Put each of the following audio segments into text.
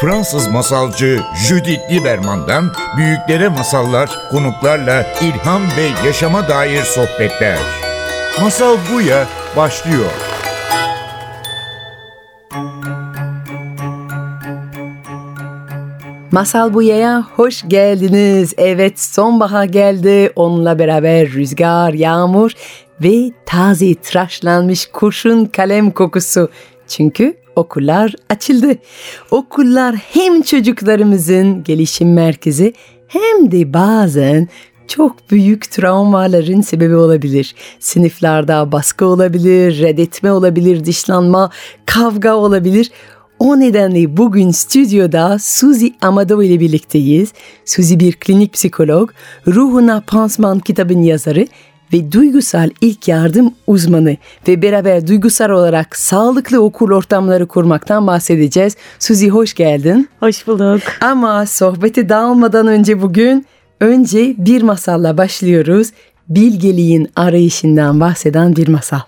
Fransız masalcı Judith Lieberman'dan büyüklere masallar, konuklarla ilham ve yaşama dair sohbetler. Masal Buya başlıyor. Masal Buya'ya hoş geldiniz. Evet sonbahar geldi. Onunla beraber rüzgar, yağmur ve taze tıraşlanmış kurşun kalem kokusu. Çünkü okullar açıldı. Okullar hem çocuklarımızın gelişim merkezi hem de bazen çok büyük travmaların sebebi olabilir. Sınıflarda baskı olabilir, reddetme olabilir, dışlanma, kavga olabilir. O nedenle bugün stüdyoda Suzy Amado ile birlikteyiz. Suzy bir klinik psikolog, Ruhuna Pansman kitabın yazarı ve duygusal ilk yardım uzmanı ve beraber duygusal olarak sağlıklı okul ortamları kurmaktan bahsedeceğiz. Suzy hoş geldin. Hoş bulduk. Ama sohbeti dağılmadan önce bugün önce bir masalla başlıyoruz. Bilgeliğin arayışından bahseden bir masal.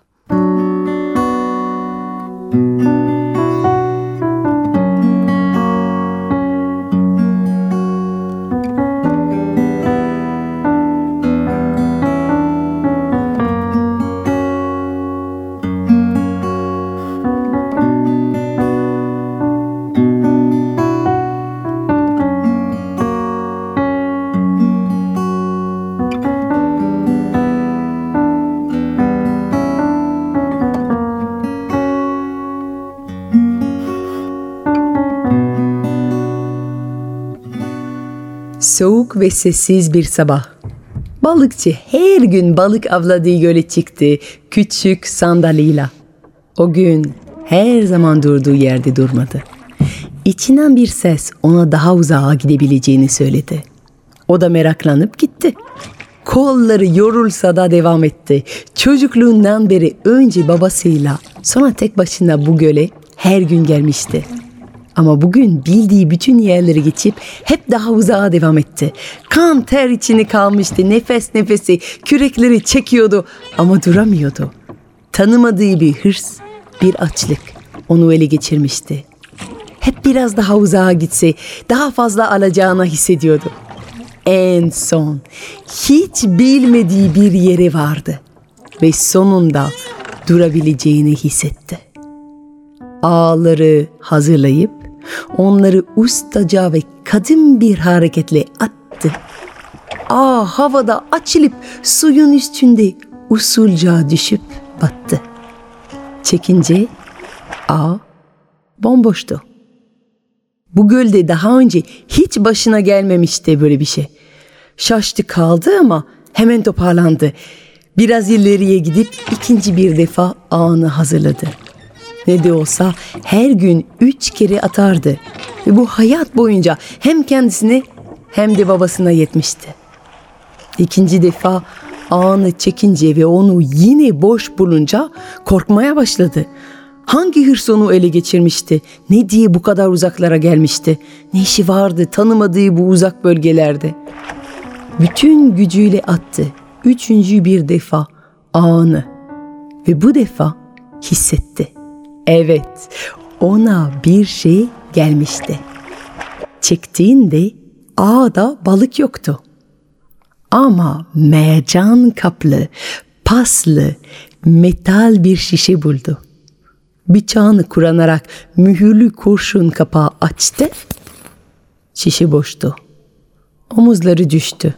Soğuk ve sessiz bir sabah. Balıkçı her gün balık avladığı göle çıktı küçük sandalıyla. O gün her zaman durduğu yerde durmadı. İçinden bir ses ona daha uzağa gidebileceğini söyledi. O da meraklanıp gitti. Kolları yorulsa da devam etti. Çocukluğundan beri önce babasıyla sonra tek başına bu göle her gün gelmişti. Ama bugün bildiği bütün yerleri geçip hep daha uzağa devam etti. Kan ter içini kalmıştı. Nefes nefesi kürekleri çekiyordu ama duramıyordu. Tanımadığı bir hırs, bir açlık onu ele geçirmişti. Hep biraz daha uzağa gitse daha fazla alacağını hissediyordu. En son hiç bilmediği bir yere vardı ve sonunda durabileceğini hissetti. Ağları hazırlayıp onları ustaca ve kadın bir hareketle attı. Ağ havada açılıp suyun üstünde usulca düşüp battı. Çekince ağ bomboştu. Bu gölde daha önce hiç başına gelmemişti böyle bir şey. Şaştı kaldı ama hemen toparlandı. Biraz ileriye gidip ikinci bir defa ağını hazırladı. Ne de olsa her gün üç kere atardı. Ve bu hayat boyunca hem kendisine hem de babasına yetmişti. İkinci defa ağını çekince ve onu yine boş bulunca korkmaya başladı. Hangi hırs onu ele geçirmişti? Ne diye bu kadar uzaklara gelmişti? Ne işi vardı tanımadığı bu uzak bölgelerde? Bütün gücüyle attı. Üçüncü bir defa ağını ve bu defa hissetti. Evet, ona bir şey gelmişti. Çektiğinde ağda balık yoktu. Ama mercan kaplı, paslı, metal bir şişe buldu. Bıçağını kuranarak mühürlü kurşun kapağı açtı. Şişe boştu. Omuzları düştü.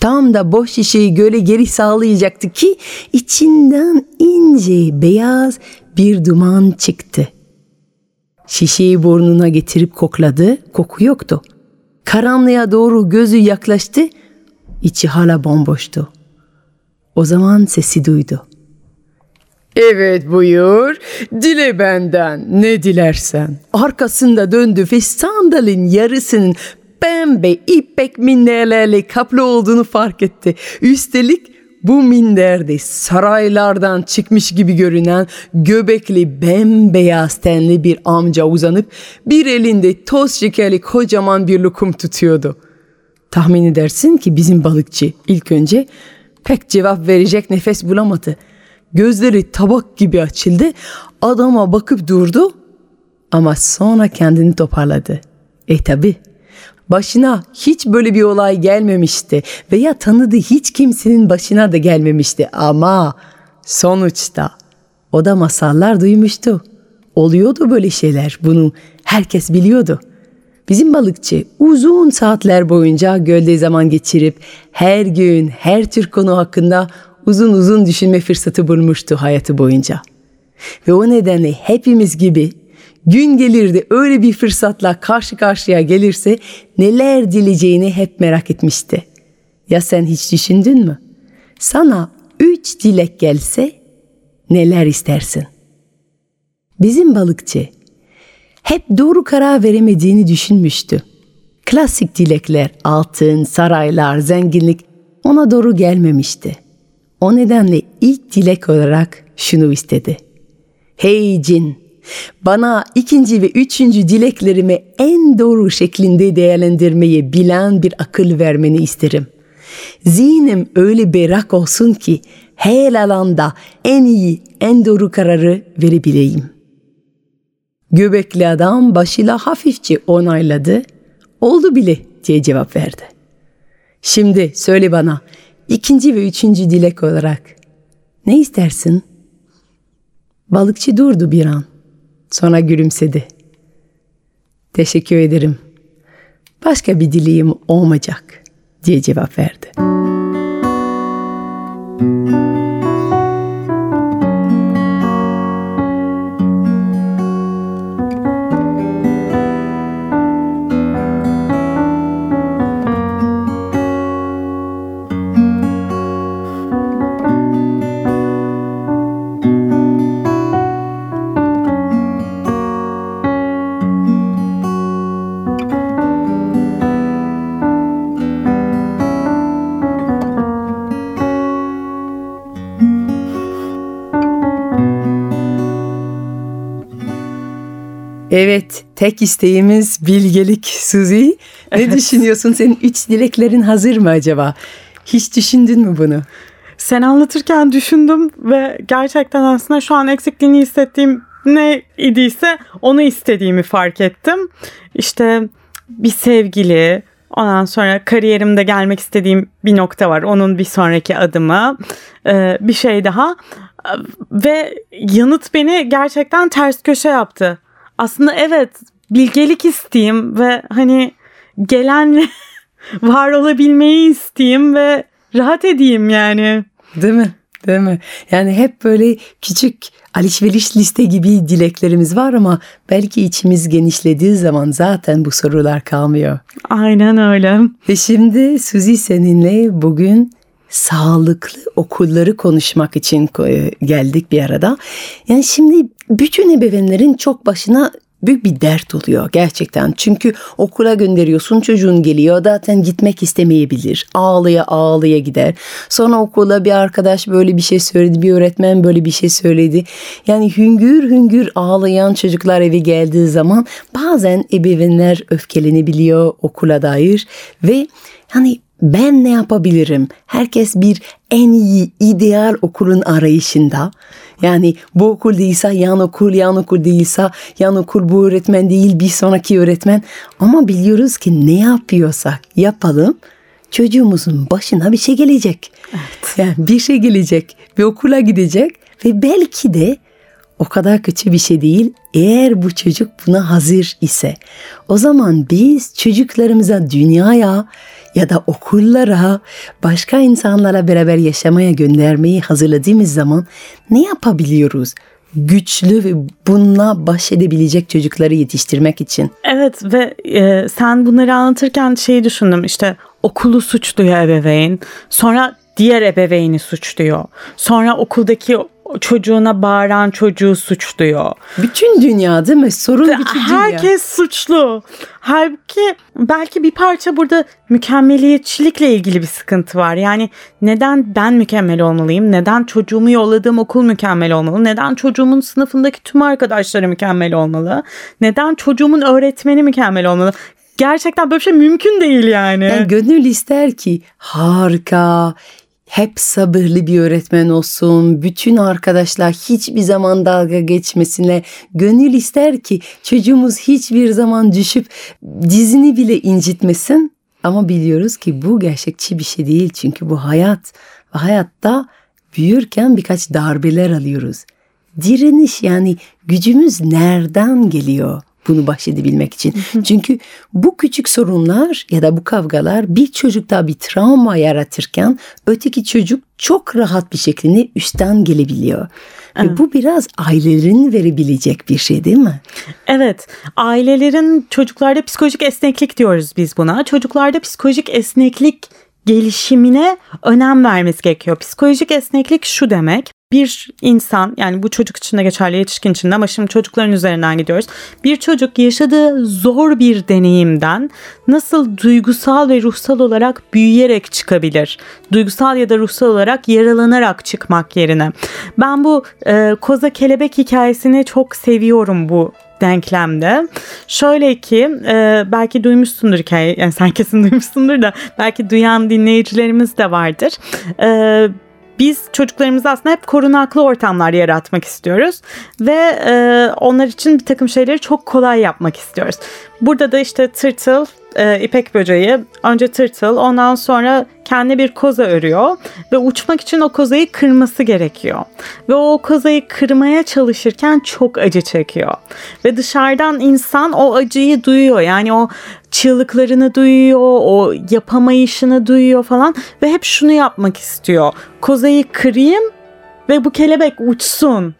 Tam da boş şişeyi göle geri sağlayacaktı ki içinden ince beyaz bir duman çıktı. Şişeyi burnuna getirip kokladı, koku yoktu. Karanlığa doğru gözü yaklaştı, içi hala bomboştu. O zaman sesi duydu. Evet buyur, dile benden ne dilersen. Arkasında döndü ve sandalın yarısının pembe ipek minderlerle kaplı olduğunu fark etti. Üstelik bu minderde saraylardan çıkmış gibi görünen göbekli bembeyaz tenli bir amca uzanıp bir elinde toz şekerli kocaman bir lokum tutuyordu. Tahmin edersin ki bizim balıkçı ilk önce pek cevap verecek nefes bulamadı. Gözleri tabak gibi açıldı. Adama bakıp durdu Ama sonra kendini toparladı. E tabi. Başına hiç böyle bir olay gelmemişti veya tanıdığı hiç kimsenin başına da gelmemişti ama sonuçta o da masallar duymuştu. Oluyordu böyle şeyler. Bunu herkes biliyordu. Bizim balıkçı uzun saatler boyunca gölde zaman geçirip her gün her tür konu hakkında uzun uzun düşünme fırsatı bulmuştu hayatı boyunca. Ve o nedenle hepimiz gibi gün gelirdi öyle bir fırsatla karşı karşıya gelirse neler dileyeceğini hep merak etmişti. Ya sen hiç düşündün mü? Sana üç dilek gelse neler istersin? Bizim balıkçı hep doğru karar veremediğini düşünmüştü. Klasik dilekler, altın, saraylar, zenginlik ona doğru gelmemişti. O nedenle ilk dilek olarak şunu istedi. Hey cin, bana ikinci ve üçüncü dileklerimi en doğru şeklinde değerlendirmeyi bilen bir akıl vermeni isterim. Zihnim öyle berrak olsun ki her alanda en iyi, en doğru kararı verebileyim.'' Göbekli adam başıyla hafifçe onayladı. Oldu bile diye cevap verdi. Şimdi söyle bana ikinci ve üçüncü dilek olarak ne istersin? Balıkçı durdu bir an. Sonra gülümsedi. Teşekkür ederim. Başka bir dileğim olmayacak diye cevap verdi. Evet, tek isteğimiz bilgelik Suzi. Ne evet. düşünüyorsun? Senin üç dileklerin hazır mı acaba? Hiç düşündün mü bunu? Sen anlatırken düşündüm ve gerçekten aslında şu an eksikliğini hissettiğim ne idiyse onu istediğimi fark ettim. İşte bir sevgili, ondan sonra kariyerimde gelmek istediğim bir nokta var. Onun bir sonraki adımı, ee, bir şey daha. Ve yanıt beni gerçekten ters köşe yaptı aslında evet bilgelik isteyeyim ve hani gelenle var olabilmeyi isteyeyim ve rahat edeyim yani. Değil mi? Değil mi? Yani hep böyle küçük alışveriş liste gibi dileklerimiz var ama belki içimiz genişlediği zaman zaten bu sorular kalmıyor. Aynen öyle. Ve şimdi Suzi seninle bugün sağlıklı okulları konuşmak için geldik bir arada. Yani şimdi bütün ebeveynlerin çok başına büyük bir dert oluyor gerçekten. Çünkü okula gönderiyorsun çocuğun geliyor zaten gitmek istemeyebilir. Ağlaya ağlaya gider. Sonra okula bir arkadaş böyle bir şey söyledi bir öğretmen böyle bir şey söyledi. Yani hüngür hüngür ağlayan çocuklar eve geldiği zaman bazen ebeveynler öfkelenebiliyor okula dair ve yani ben ne yapabilirim? Herkes bir en iyi ideal okulun arayışında. Yani bu okul değilse yan okul, yan okul değilse yan okul bu öğretmen değil bir sonraki öğretmen. Ama biliyoruz ki ne yapıyorsak yapalım çocuğumuzun başına bir şey gelecek. Evet. Yani bir şey gelecek bir okula gidecek ve belki de o kadar kötü bir şey değil. Eğer bu çocuk buna hazır ise o zaman biz çocuklarımıza dünyaya ya da okullara, başka insanlara beraber yaşamaya göndermeyi hazırladığımız zaman ne yapabiliyoruz? güçlü ve bununla baş edebilecek çocukları yetiştirmek için. Evet ve e, sen bunları anlatırken şeyi düşündüm işte okulu suçluyor ebeveyn sonra diğer ebeveyni suçluyor sonra okuldaki çocuğuna bağıran çocuğu suçluyor. Bütün dünya değil mi? Sorun bütün dünya. Herkes suçlu. Halbuki belki bir parça burada mükemmeliyetçilikle ilgili bir sıkıntı var. Yani neden ben mükemmel olmalıyım? Neden çocuğumu yolladığım okul mükemmel olmalı? Neden çocuğumun sınıfındaki tüm arkadaşları mükemmel olmalı? Neden çocuğumun öğretmeni mükemmel olmalı? Gerçekten böyle bir şey mümkün değil yani. yani gönül ister ki harika, hep sabırlı bir öğretmen olsun, bütün arkadaşlar hiçbir zaman dalga geçmesine gönül ister ki çocuğumuz hiçbir zaman düşüp dizini bile incitmesin. Ama biliyoruz ki bu gerçekçi bir şey değil çünkü bu hayat ve hayatta büyürken birkaç darbeler alıyoruz. Direniş yani gücümüz nereden geliyor? Bunu bahsedebilmek için. Çünkü bu küçük sorunlar ya da bu kavgalar bir çocukta bir travma yaratırken öteki çocuk çok rahat bir şekilde üstten gelebiliyor. Ve bu biraz ailelerin verebilecek bir şey değil mi? Evet. Ailelerin çocuklarda psikolojik esneklik diyoruz biz buna. Çocuklarda psikolojik esneklik gelişimine önem vermesi gerekiyor. Psikolojik esneklik şu demek bir insan yani bu çocuk için de geçerli yetişkin için de ama şimdi çocukların üzerinden gidiyoruz. Bir çocuk yaşadığı zor bir deneyimden nasıl duygusal ve ruhsal olarak büyüyerek çıkabilir? Duygusal ya da ruhsal olarak yaralanarak çıkmak yerine. Ben bu e, koza kelebek hikayesini çok seviyorum bu denklemde. Şöyle ki e, belki duymuşsundur hikaye yani sen kesin duymuşsundur da belki duyan dinleyicilerimiz de vardır. E, biz çocuklarımıza aslında hep korunaklı ortamlar yaratmak istiyoruz ve e, onlar için bir takım şeyleri çok kolay yapmak istiyoruz. Burada da işte tırtıl, e, ipek böceği, önce tırtıl ondan sonra kendi bir koza örüyor ve uçmak için o kozayı kırması gerekiyor. Ve o kozayı kırmaya çalışırken çok acı çekiyor. Ve dışarıdan insan o acıyı duyuyor. Yani o çığlıklarını duyuyor, o yapamayışını duyuyor falan ve hep şunu yapmak istiyor. Kozayı kırayım ve bu kelebek uçsun.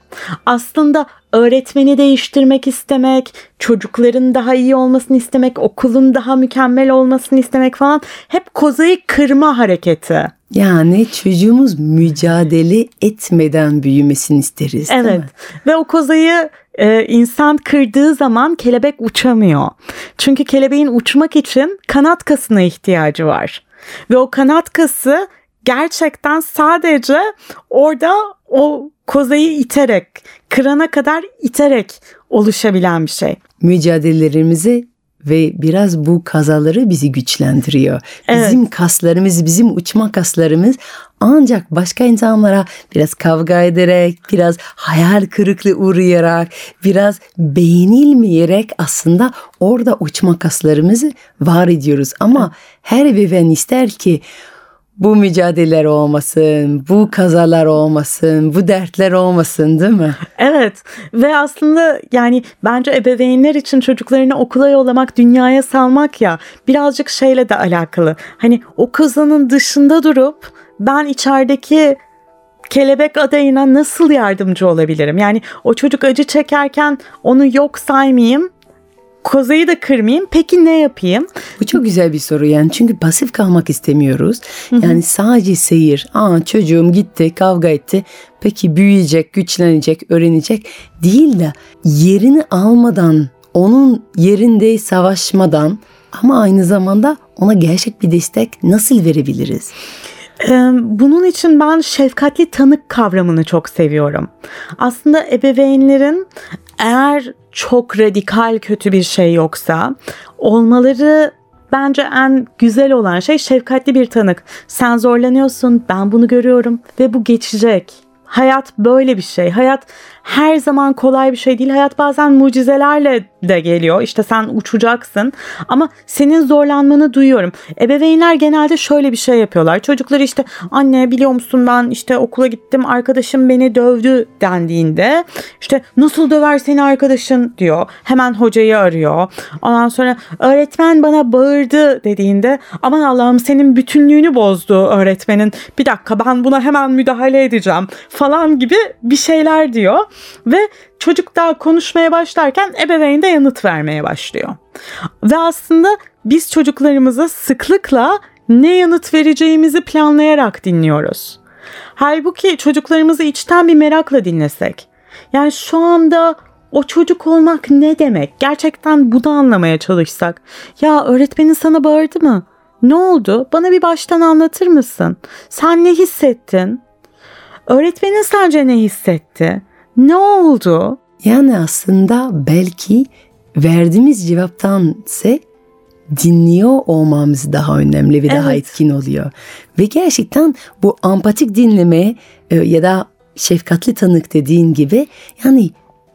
Aslında öğretmeni değiştirmek istemek, çocukların daha iyi olmasını istemek, okulun daha mükemmel olmasını istemek falan hep kozayı kırma hareketi. Yani çocuğumuz mücadele etmeden büyümesini isteriz. Evet. Ve o kozayı e, insan kırdığı zaman kelebek uçamıyor. Çünkü kelebeğin uçmak için kanat kasına ihtiyacı var. Ve o kanat kası gerçekten sadece orada o kozayı iterek, kırana kadar iterek oluşabilen bir şey. Mücadelelerimizi ve biraz bu kazaları bizi güçlendiriyor. Evet. Bizim kaslarımız, bizim uçma kaslarımız ancak başka insanlara biraz kavga ederek, biraz hayal kırıklığı uğrayarak, biraz beğenilmeyerek aslında orada uçma kaslarımızı var ediyoruz. Ama her ebeveyn ister ki bu mücadeleler olmasın, bu kazalar olmasın, bu dertler olmasın değil mi? Evet ve aslında yani bence ebeveynler için çocuklarını okula yollamak, dünyaya salmak ya birazcık şeyle de alakalı. Hani o kazanın dışında durup ben içerideki kelebek adayına nasıl yardımcı olabilirim? Yani o çocuk acı çekerken onu yok saymayayım kozayı da kırmayayım. Peki ne yapayım? Bu çok güzel bir soru yani çünkü pasif kalmak istemiyoruz. Yani sadece seyir. Aa çocuğum gitti, kavga etti. Peki büyüyecek, güçlenecek, öğrenecek değil de yerini almadan, onun yerinde savaşmadan ama aynı zamanda ona gerçek bir destek nasıl verebiliriz? Bunun için ben şefkatli tanık kavramını çok seviyorum. Aslında ebeveynlerin eğer çok radikal kötü bir şey yoksa olmaları bence en güzel olan şey şefkatli bir tanık. Sen zorlanıyorsun, ben bunu görüyorum ve bu geçecek. Hayat böyle bir şey. Hayat her zaman kolay bir şey değil. Hayat bazen mucizelerle de geliyor. İşte sen uçacaksın ama senin zorlanmanı duyuyorum. Ebeveynler genelde şöyle bir şey yapıyorlar. Çocuklar işte anne biliyor musun ben işte okula gittim arkadaşım beni dövdü dendiğinde işte nasıl döver seni arkadaşın diyor. Hemen hocayı arıyor. Ondan sonra öğretmen bana bağırdı dediğinde aman Allah'ım senin bütünlüğünü bozdu öğretmenin. Bir dakika ben buna hemen müdahale edeceğim falan gibi bir şeyler diyor ve çocuk daha konuşmaya başlarken ebeveyn de yanıt vermeye başlıyor. Ve aslında biz çocuklarımıza sıklıkla ne yanıt vereceğimizi planlayarak dinliyoruz. Halbuki çocuklarımızı içten bir merakla dinlesek. Yani şu anda o çocuk olmak ne demek? Gerçekten bunu anlamaya çalışsak. Ya öğretmenin sana bağırdı mı? Ne oldu? Bana bir baştan anlatır mısın? Sen ne hissettin? Öğretmenin sence ne hissetti? Ne oldu? Yani aslında belki verdiğimiz cevaptan ise dinliyor olmamız daha önemli ve daha Evet. etkin oluyor. Ve gerçekten bu empatik dinleme e, ya da şefkatli tanık dediğin gibi yani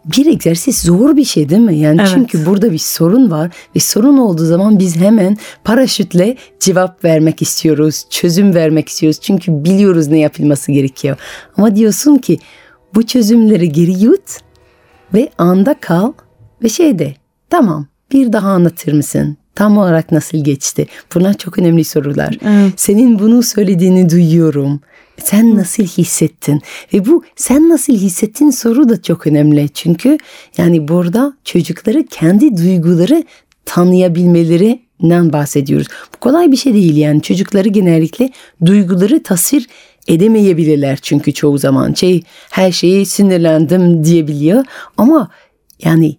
bir egzersiz zor bir şey değil mi? Yani Evet. çünkü burada bir sorun var ve sorun olduğu zaman biz hemen paraşütle cevap vermek istiyoruz, çözüm vermek istiyoruz. Çünkü biliyoruz ne yapılması gerekiyor. Ama diyorsun ki bu çözümleri geri yut ve anda kal ve şey de tamam bir daha anlatır mısın? Tam olarak nasıl geçti? Bunlar çok önemli sorular. Evet. Senin bunu söylediğini duyuyorum. Sen nasıl hissettin? Ve bu sen nasıl hissettin soru da çok önemli. Çünkü yani burada çocukları kendi duyguları tanıyabilmelerinden bahsediyoruz. Bu kolay bir şey değil yani çocukları genellikle duyguları tasvir edemeyebilirler çünkü çoğu zaman şey her şeyi sinirlendim diyebiliyor ama yani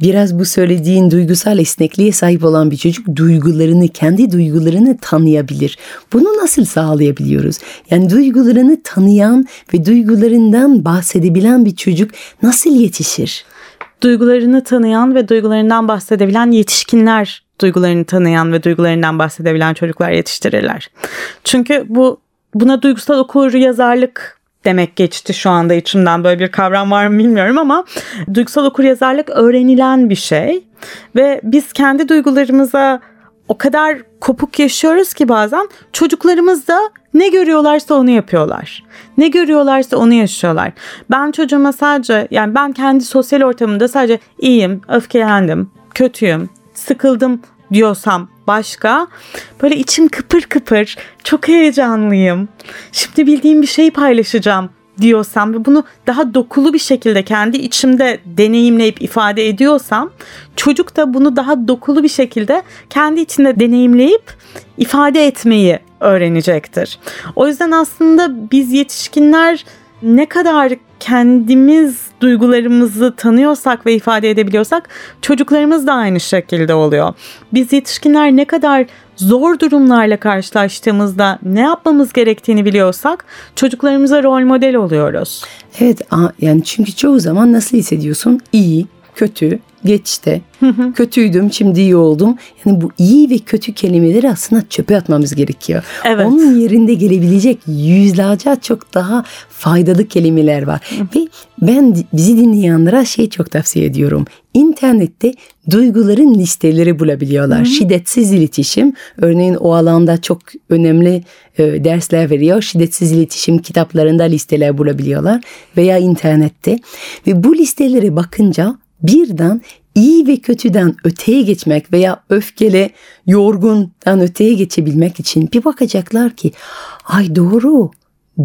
biraz bu söylediğin duygusal esnekliğe sahip olan bir çocuk duygularını, kendi duygularını tanıyabilir. Bunu nasıl sağlayabiliyoruz? Yani duygularını tanıyan ve duygularından bahsedebilen bir çocuk nasıl yetişir? Duygularını tanıyan ve duygularından bahsedebilen yetişkinler duygularını tanıyan ve duygularından bahsedebilen çocuklar yetiştirirler. Çünkü bu buna duygusal okur yazarlık demek geçti şu anda içimden böyle bir kavram var mı bilmiyorum ama duygusal okur yazarlık öğrenilen bir şey ve biz kendi duygularımıza o kadar kopuk yaşıyoruz ki bazen çocuklarımız da ne görüyorlarsa onu yapıyorlar. Ne görüyorlarsa onu yaşıyorlar. Ben çocuğuma sadece yani ben kendi sosyal ortamımda sadece iyiyim, öfkelendim, kötüyüm, sıkıldım diyorsam başka böyle içim kıpır kıpır çok heyecanlıyım. Şimdi bildiğim bir şeyi paylaşacağım diyorsam ve bunu daha dokulu bir şekilde kendi içimde deneyimleyip ifade ediyorsam çocuk da bunu daha dokulu bir şekilde kendi içinde deneyimleyip ifade etmeyi öğrenecektir. O yüzden aslında biz yetişkinler ne kadar kendimiz duygularımızı tanıyorsak ve ifade edebiliyorsak çocuklarımız da aynı şekilde oluyor. Biz yetişkinler ne kadar zor durumlarla karşılaştığımızda ne yapmamız gerektiğini biliyorsak çocuklarımıza rol model oluyoruz. Evet yani çünkü çoğu zaman nasıl hissediyorsun? İyi, kötü, geçti. Kötüydüm, şimdi iyi oldum. Yani bu iyi ve kötü kelimeleri aslında çöpe atmamız gerekiyor. Evet. Onun yerinde gelebilecek yüzlerce çok daha faydalı kelimeler var. Ve ben bizi dinleyenlere şey çok tavsiye ediyorum. İnternette duyguların listeleri bulabiliyorlar. Şiddetsiz iletişim örneğin o alanda çok önemli e, dersler veriyor. Şiddetsiz iletişim kitaplarında listeler bulabiliyorlar veya internette. Ve bu listelere bakınca birden iyi ve kötüden öteye geçmek veya öfkeli, yorgundan öteye geçebilmek için bir bakacaklar ki ay doğru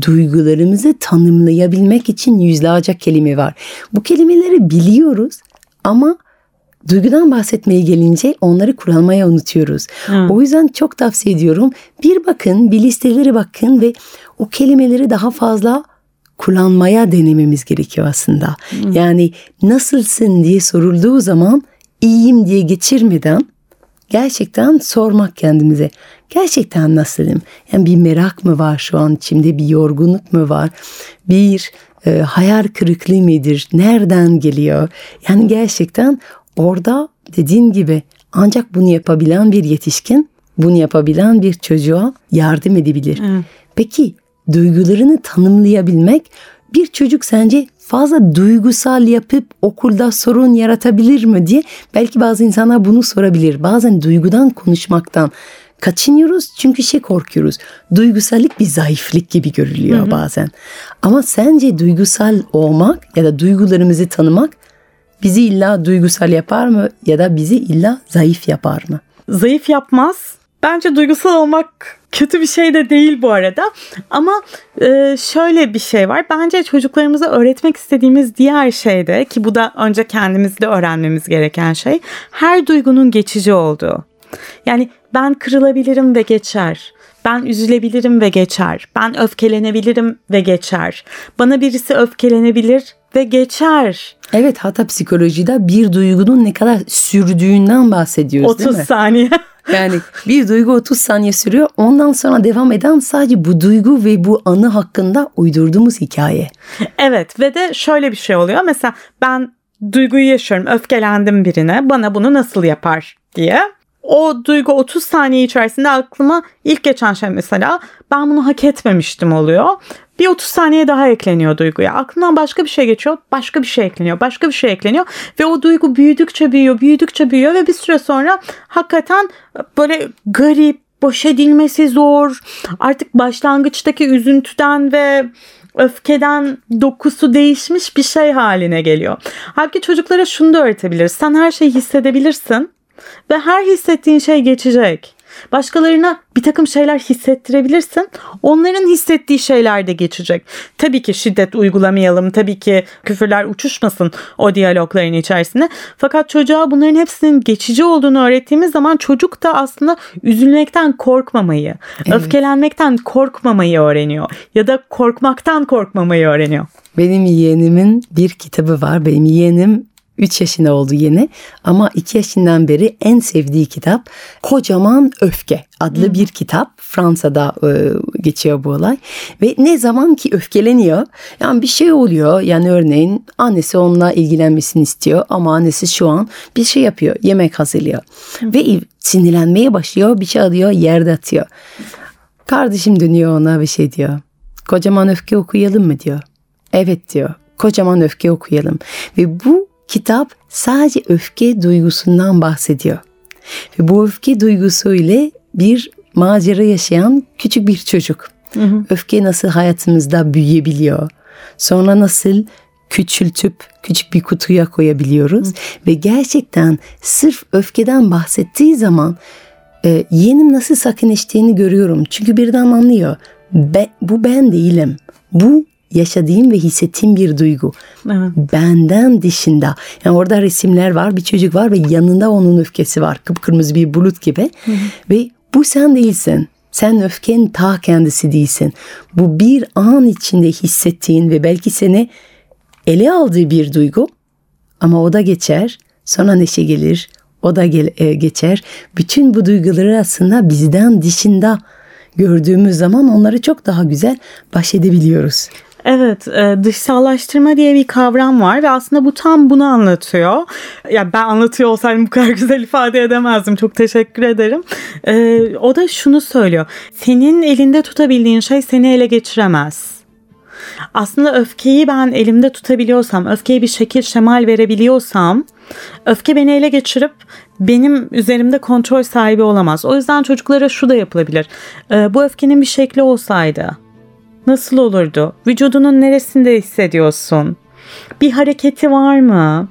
duygularımızı tanımlayabilmek için yüzlerce kelime var. Bu kelimeleri biliyoruz ama duygudan bahsetmeye gelince onları kullanmaya unutuyoruz. O yüzden çok tavsiye ediyorum. Bir bakın, bir listelere bakın ve o kelimeleri daha fazla kullanmaya denememiz gerekiyor aslında. Yani nasılsın diye sorulduğu zaman iyiyim diye geçirmeden gerçekten sormak kendimize. Gerçekten nasılım? Yani bir merak mı var şu an içimde? Bir yorgunluk mu var? Bir e, hayal kırıklığı mıdır? Nereden geliyor? Yani gerçekten orada dediğin gibi ancak bunu yapabilen bir yetişkin, bunu yapabilen bir çocuğa yardım edebilir. Peki duygularını tanımlayabilmek bir çocuk sence fazla duygusal yapıp okulda sorun yaratabilir mi diye belki bazı insanlar bunu sorabilir. Bazen duygudan konuşmaktan kaçınıyoruz çünkü şey korkuyoruz. Duygusallık bir zayıflık gibi görülüyor bazen. Ama sence duygusal olmak ya da duygularımızı tanımak bizi illa duygusal yapar mı ya da bizi illa zayıf yapar mı? Zayıf yapmaz. Bence duygusal olmak kötü bir şey de değil bu arada. Ama e, şöyle bir şey var. Bence çocuklarımıza öğretmek istediğimiz diğer şey de ki bu da önce kendimizde öğrenmemiz gereken şey. Her duygunun geçici olduğu. Yani ben kırılabilirim ve geçer. Ben üzülebilirim ve geçer. Ben öfkelenebilirim ve geçer. Bana birisi öfkelenebilir ve geçer. Evet hatta psikolojide bir duygunun ne kadar sürdüğünden bahsediyoruz değil 30 mi? saniye. Yani bir duygu 30 saniye sürüyor. Ondan sonra devam eden sadece bu duygu ve bu anı hakkında uydurduğumuz hikaye. Evet ve de şöyle bir şey oluyor. Mesela ben duyguyu yaşıyorum. Öfkelendim birine. Bana bunu nasıl yapar diye. O duygu 30 saniye içerisinde aklıma ilk geçen şey mesela ben bunu hak etmemiştim oluyor. Bir 30 saniye daha ekleniyor duyguya. Aklından başka bir şey geçiyor, başka bir şey ekleniyor, başka bir şey ekleniyor ve o duygu büyüdükçe büyüyor, büyüdükçe büyüyor ve bir süre sonra hakikaten böyle garip, baş edilmesi zor. Artık başlangıçtaki üzüntüden ve öfkeden dokusu değişmiş bir şey haline geliyor. Halbuki çocuklara şunu da öğretebiliriz. Sen her şeyi hissedebilirsin ve her hissettiğin şey geçecek. Başkalarına bir takım şeyler hissettirebilirsin. Onların hissettiği şeyler de geçecek. Tabii ki şiddet uygulamayalım. Tabii ki küfürler uçuşmasın o diyalogların içerisinde. Fakat çocuğa bunların hepsinin geçici olduğunu öğrettiğimiz zaman çocuk da aslında üzülmekten korkmamayı, evet. öfkelenmekten korkmamayı öğreniyor. Ya da korkmaktan korkmamayı öğreniyor. Benim yeğenimin bir kitabı var. Benim yeğenim 3 yaşında oldu yeni ama 2 yaşından beri en sevdiği kitap Kocaman Öfke adlı bir kitap. Fransa'da e, geçiyor bu olay ve ne zaman ki öfkeleniyor yani bir şey oluyor yani örneğin annesi onunla ilgilenmesini istiyor ama annesi şu an bir şey yapıyor yemek hazırlıyor ve sinirlenmeye başlıyor bir şey alıyor yerde atıyor. Kardeşim dönüyor ona bir şey diyor. Kocaman öfke okuyalım mı diyor. Evet diyor. Kocaman öfke okuyalım. Ve bu kitap sadece öfke duygusundan bahsediyor. Ve bu öfke duygusuyla bir macera yaşayan küçük bir çocuk. Hı hı. Öfke nasıl hayatımızda büyüyebiliyor. Sonra nasıl küçültüp küçük bir kutuya koyabiliyoruz. Hı. Ve gerçekten sırf öfkeden bahsettiği zaman e, yeğenim nasıl sakinleştiğini görüyorum. Çünkü birden anlıyor. Be, bu ben değilim. Bu yaşadığım ve hissettiğim bir duygu. Evet. Benden dışında. Yani orada resimler var, bir çocuk var ve yanında onun öfkesi var. Kıpkırmızı bir bulut gibi. Hı hı. Ve bu sen değilsin. Sen öfken ta kendisi değilsin. Bu bir an içinde hissettiğin ve belki seni ele aldığı bir duygu. Ama o da geçer. Sonra neşe gelir. O da gel, e, geçer. Bütün bu duyguları aslında bizden dışında gördüğümüz zaman onları çok daha güzel baş edebiliyoruz. Evet, e, dışsallaştırma diye bir kavram var ve aslında bu tam bunu anlatıyor. Ya ben anlatıyor olsaydım bu kadar güzel ifade edemezdim. Çok teşekkür ederim. E, o da şunu söylüyor. Senin elinde tutabildiğin şey seni ele geçiremez. Aslında öfkeyi ben elimde tutabiliyorsam, öfkeye bir şekil şemal verebiliyorsam, öfke beni ele geçirip benim üzerimde kontrol sahibi olamaz. O yüzden çocuklara şu da yapılabilir. E, bu öfkenin bir şekli olsaydı, nasıl olurdu? Vücudunun neresinde hissediyorsun? Bir hareketi var mı?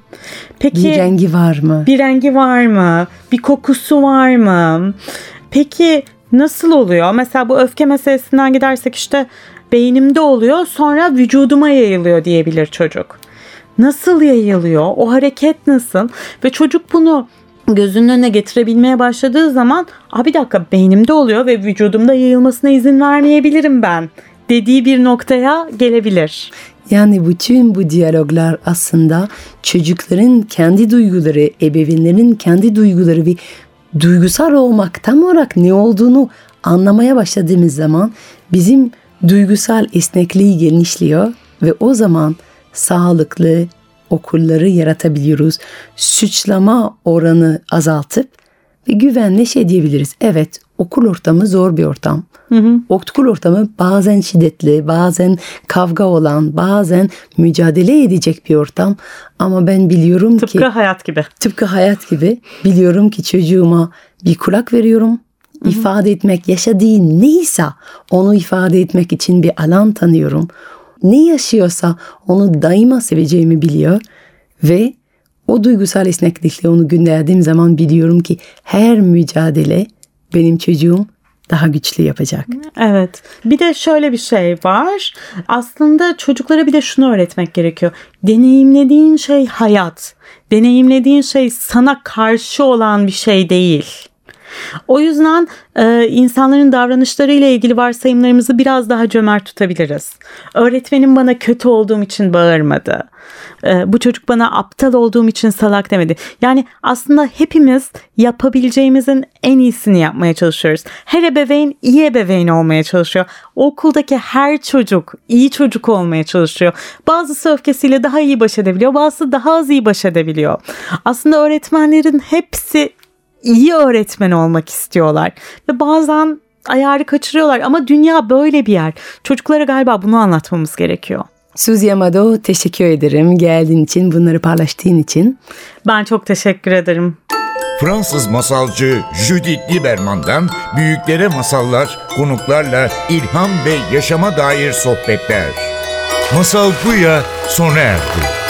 Peki bir rengi var mı? Bir rengi var mı? Bir kokusu var mı? Peki nasıl oluyor? Mesela bu öfke meselesinden gidersek işte beynimde oluyor sonra vücuduma yayılıyor diyebilir çocuk. Nasıl yayılıyor? O hareket nasıl? Ve çocuk bunu gözünün önüne getirebilmeye başladığı zaman bir dakika beynimde oluyor ve vücudumda yayılmasına izin vermeyebilirim ben dediği bir noktaya gelebilir. Yani bütün bu diyaloglar aslında çocukların kendi duyguları, ebeveynlerin kendi duyguları ve duygusal olmak tam olarak ne olduğunu anlamaya başladığımız zaman bizim duygusal esnekliği genişliyor ve o zaman sağlıklı okulları yaratabiliyoruz. Suçlama oranı azaltıp ve güvenle şey diyebiliriz. Evet okul ortamı zor bir ortam. Hı hı. Okul ortamı bazen şiddetli, bazen kavga olan, bazen mücadele edecek bir ortam. Ama ben biliyorum tıpkı ki... Tıpkı hayat gibi. Tıpkı hayat gibi. Biliyorum ki çocuğuma bir kulak veriyorum. Hı hı. ifade etmek, yaşadığı neyse onu ifade etmek için bir alan tanıyorum. Ne yaşıyorsa onu daima seveceğimi biliyor ve o duygusal esneklikle onu gönderdiğim zaman biliyorum ki her mücadele benim çocuğum daha güçlü yapacak. Evet. Bir de şöyle bir şey var. Aslında çocuklara bir de şunu öğretmek gerekiyor. Deneyimlediğin şey hayat. Deneyimlediğin şey sana karşı olan bir şey değil. O yüzden e, insanların davranışlarıyla ilgili varsayımlarımızı biraz daha cömert tutabiliriz. Öğretmenim bana kötü olduğum için bağırmadı. E, bu çocuk bana aptal olduğum için salak demedi. Yani aslında hepimiz yapabileceğimizin en iyisini yapmaya çalışıyoruz. Her ebeveyn iyi ebeveyn olmaya çalışıyor. Okuldaki her çocuk iyi çocuk olmaya çalışıyor. Bazısı öfkesiyle daha iyi baş edebiliyor, bazısı daha az iyi baş edebiliyor. Aslında öğretmenlerin hepsi iyi öğretmen olmak istiyorlar. Ve bazen ayarı kaçırıyorlar ama dünya böyle bir yer. Çocuklara galiba bunu anlatmamız gerekiyor. Suzy Amado teşekkür ederim geldiğin için, bunları paylaştığın için. Ben çok teşekkür ederim. Fransız masalcı Judith Lieberman'dan büyüklere masallar, konuklarla ilham ve yaşama dair sohbetler. Masal Buya sona erdi.